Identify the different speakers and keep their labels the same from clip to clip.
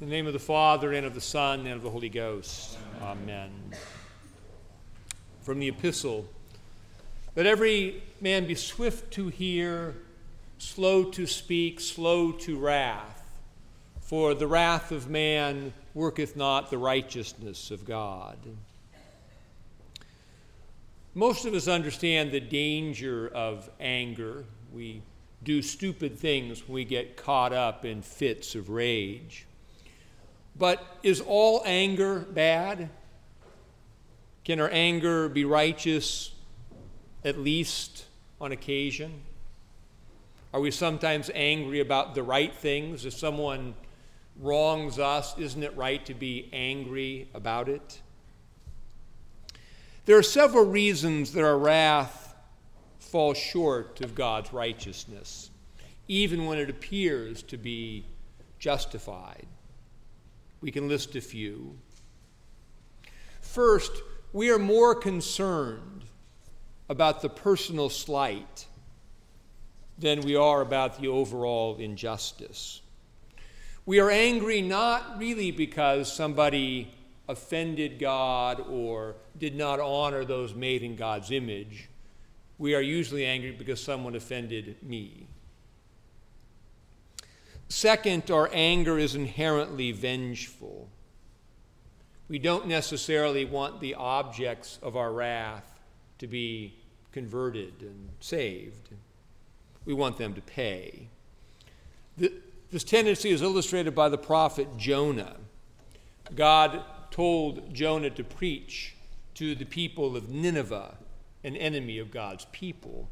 Speaker 1: In the name of the Father, and of the Son, and of the Holy Ghost. Amen. From the Epistle Let every man be swift to hear, slow to speak, slow to wrath. For the wrath of man worketh not the righteousness of God. Most of us understand the danger of anger. We do stupid things when we get caught up in fits of rage. But is all anger bad? Can our anger be righteous at least on occasion? Are we sometimes angry about the right things? If someone wrongs us, isn't it right to be angry about it? There are several reasons that our wrath falls short of God's righteousness, even when it appears to be justified. We can list a few. First, we are more concerned about the personal slight than we are about the overall injustice. We are angry not really because somebody offended God or did not honor those made in God's image. We are usually angry because someone offended me. Second, our anger is inherently vengeful. We don't necessarily want the objects of our wrath to be converted and saved. We want them to pay. This tendency is illustrated by the prophet Jonah. God told Jonah to preach to the people of Nineveh, an enemy of God's people.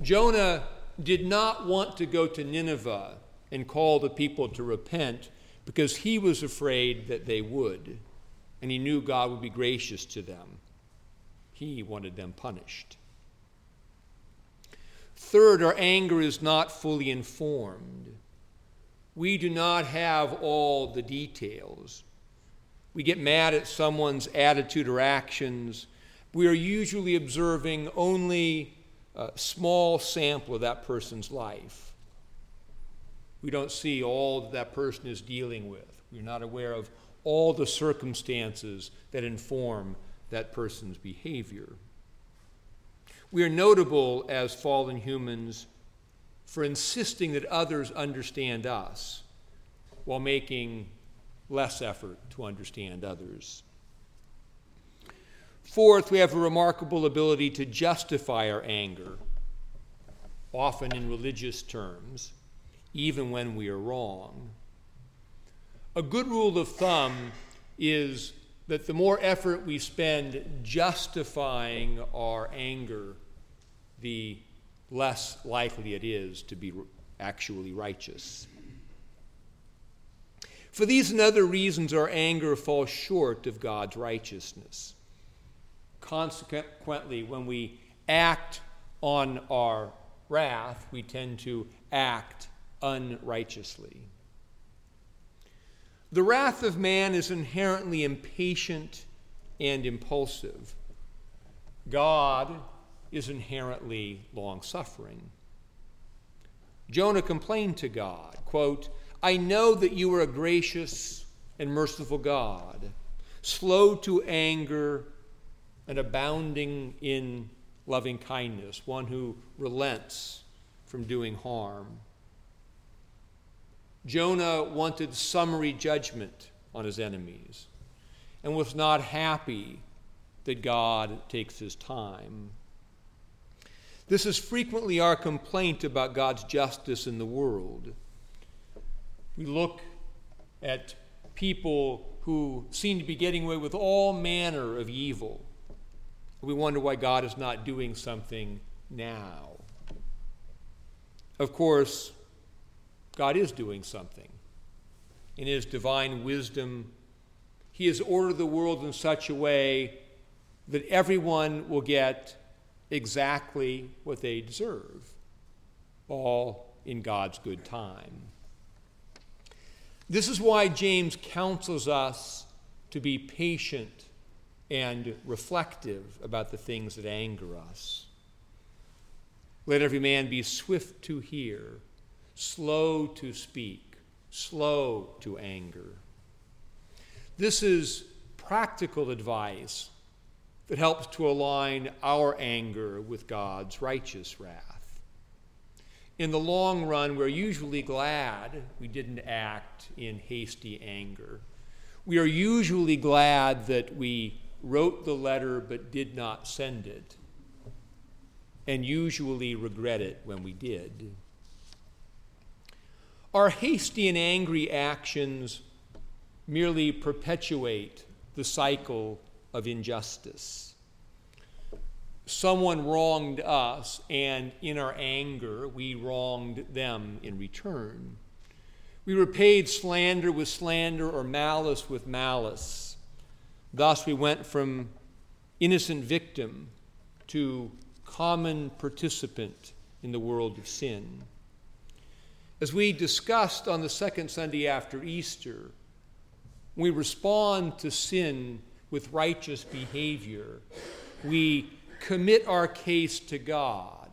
Speaker 1: Jonah did not want to go to Nineveh and call the people to repent because he was afraid that they would, and he knew God would be gracious to them. He wanted them punished. Third, our anger is not fully informed. We do not have all the details. We get mad at someone's attitude or actions. We are usually observing only a small sample of that person's life we don't see all that, that person is dealing with. We're not aware of all the circumstances that inform that person's behavior. We are notable as fallen humans for insisting that others understand us while making less effort to understand others. Fourth, we have a remarkable ability to justify our anger, often in religious terms even when we are wrong. A good rule of thumb is that the more effort we spend justifying our anger, the less likely it is to be actually righteous. For these and other reasons, our anger falls short of God's righteousness. Consequently, when we act on our wrath, we tend to act unrighteously. The wrath of man is inherently impatient and impulsive. God is inherently long suffering. Jonah complained to God, quote, I know that you are a gracious and merciful God, slow to anger and abounding in loving kindness, one who relents from doing harm. Jonah wanted summary judgment on his enemies and was not happy that God takes his time. This is frequently our complaint about God's justice in the world. We look at people who seem to be getting away with all manner of evil. We wonder why God is not doing something now. Of course, God is doing something. In His divine wisdom, He has ordered the world in such a way that everyone will get exactly what they deserve, all in God's good time. This is why James counsels us to be patient and reflective about the things that anger us. Let every man be swift to hear slow to speak, slow to anger. This is practical advice that helps to align our anger with God's righteous wrath. In the long run, we're usually glad we didn't act in hasty anger. We are usually glad that we wrote the letter but did not send it, and usually regret it when we did. Our hasty and angry actions merely perpetuate the cycle of injustice. Someone wronged us, and in our anger, we wronged them in return. We repaid slander with slander or malice with malice. Thus, we went from innocent victim to common participant in the world of sin. As we discussed on the second Sunday after Easter, we respond to sin with righteous behavior. We commit our case to God,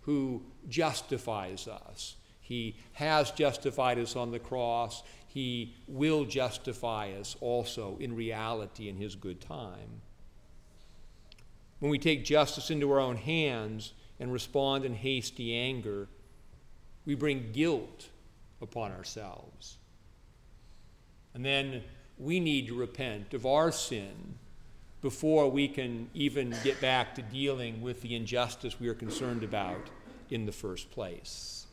Speaker 1: who justifies us. He has justified us on the cross. He will justify us also in reality in His good time. When we take justice into our own hands and respond in hasty anger, we bring guilt upon ourselves. And then we need to repent of our sin before we can even get back to dealing with the injustice we are concerned about in the first place.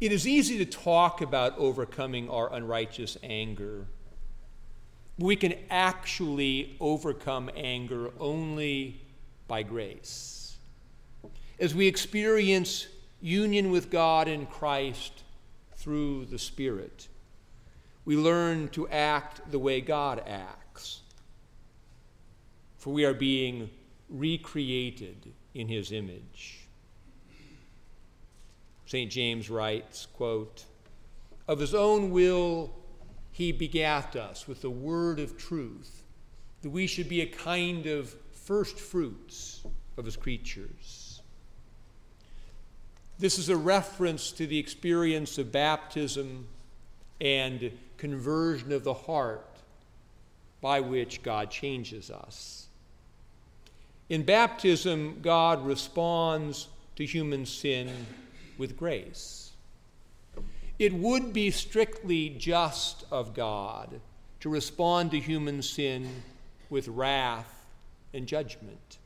Speaker 1: It is easy to talk about overcoming our unrighteous anger. We can actually overcome anger only by grace. As we experience union with God in Christ through the Spirit, we learn to act the way God acts. For we are being recreated in His image. St. James writes, quote, Of his own will he begat us with the word of truth, that we should be a kind of first fruits of his creatures. This is a reference to the experience of baptism and conversion of the heart by which God changes us. In baptism, God responds to human sin with grace. It would be strictly just of God to respond to human sin with wrath and judgment.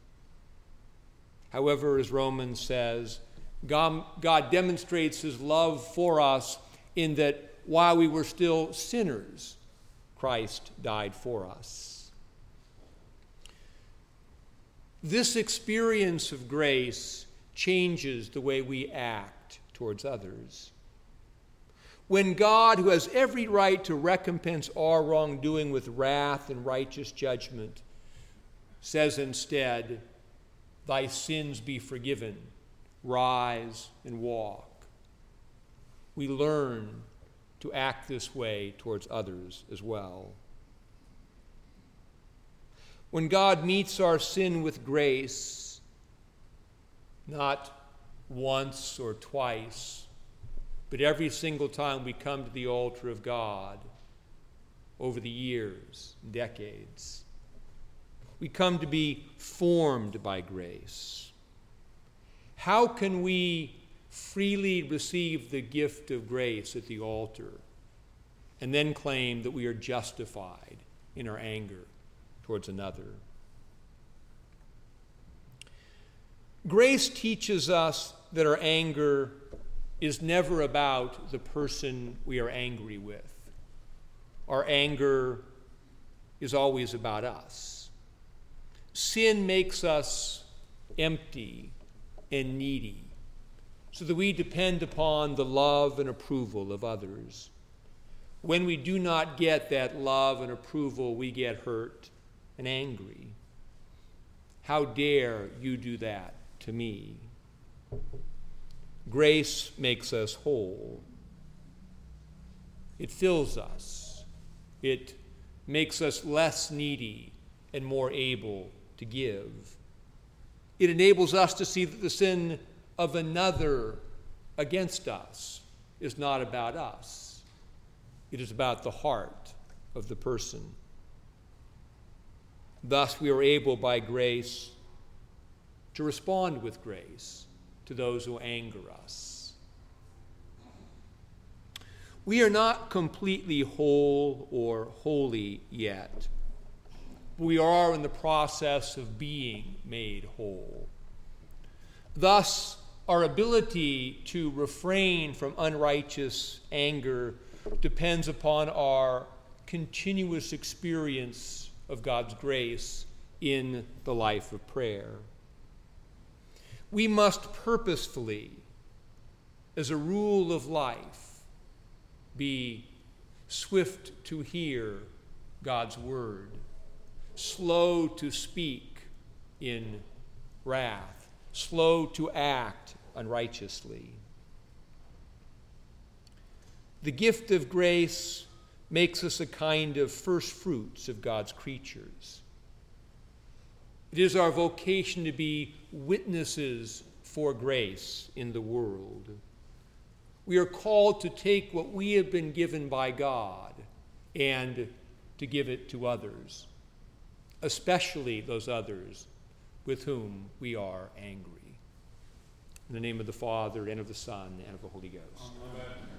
Speaker 1: However, as Romans says, God, God, demonstrates his love for us in that while we were still sinners, Christ died for us. This experience of grace changes the way we act towards others. When God, who has every right to recompense our wrongdoing with wrath and righteous judgment, says instead, Thy sins be forgiven, rise and walk. We learn to act this way towards others as well. When God meets our sin with grace, not once or twice, but every single time we come to the altar of God over the years, decades. We come to be formed by grace. How can we freely receive the gift of grace at the altar and then claim that we are justified in our anger towards another? Grace teaches us that our anger is never about the person we are angry with. Our anger is always about us. Sin makes us empty and needy, so that we depend upon the love and approval of others. When we do not get that love and approval, we get hurt and angry. How dare you do that to me? Grace makes us whole. It fills us. It makes us less needy and more able to give. It enables us to see that the sin of another against us is not about us, it is about the heart of the person. Thus, we are able by grace to respond with grace to those who anger us. We are not completely whole or holy yet. We are in the process of being made whole. Thus, our ability to refrain from unrighteous anger depends upon our continuous experience of God's grace in the life of prayer. We must purposefully, as a rule of life, be swift to hear God's word, slow to speak in wrath, slow to act unrighteously. The gift of grace makes us a kind of first fruits of God's creatures. It is our vocation to be witnesses for grace in the world. We are called to take what we have been given by God and to give it to others, especially those others with whom we are angry. In the name of the Father, and of the Son, and of the Holy Ghost. Amen.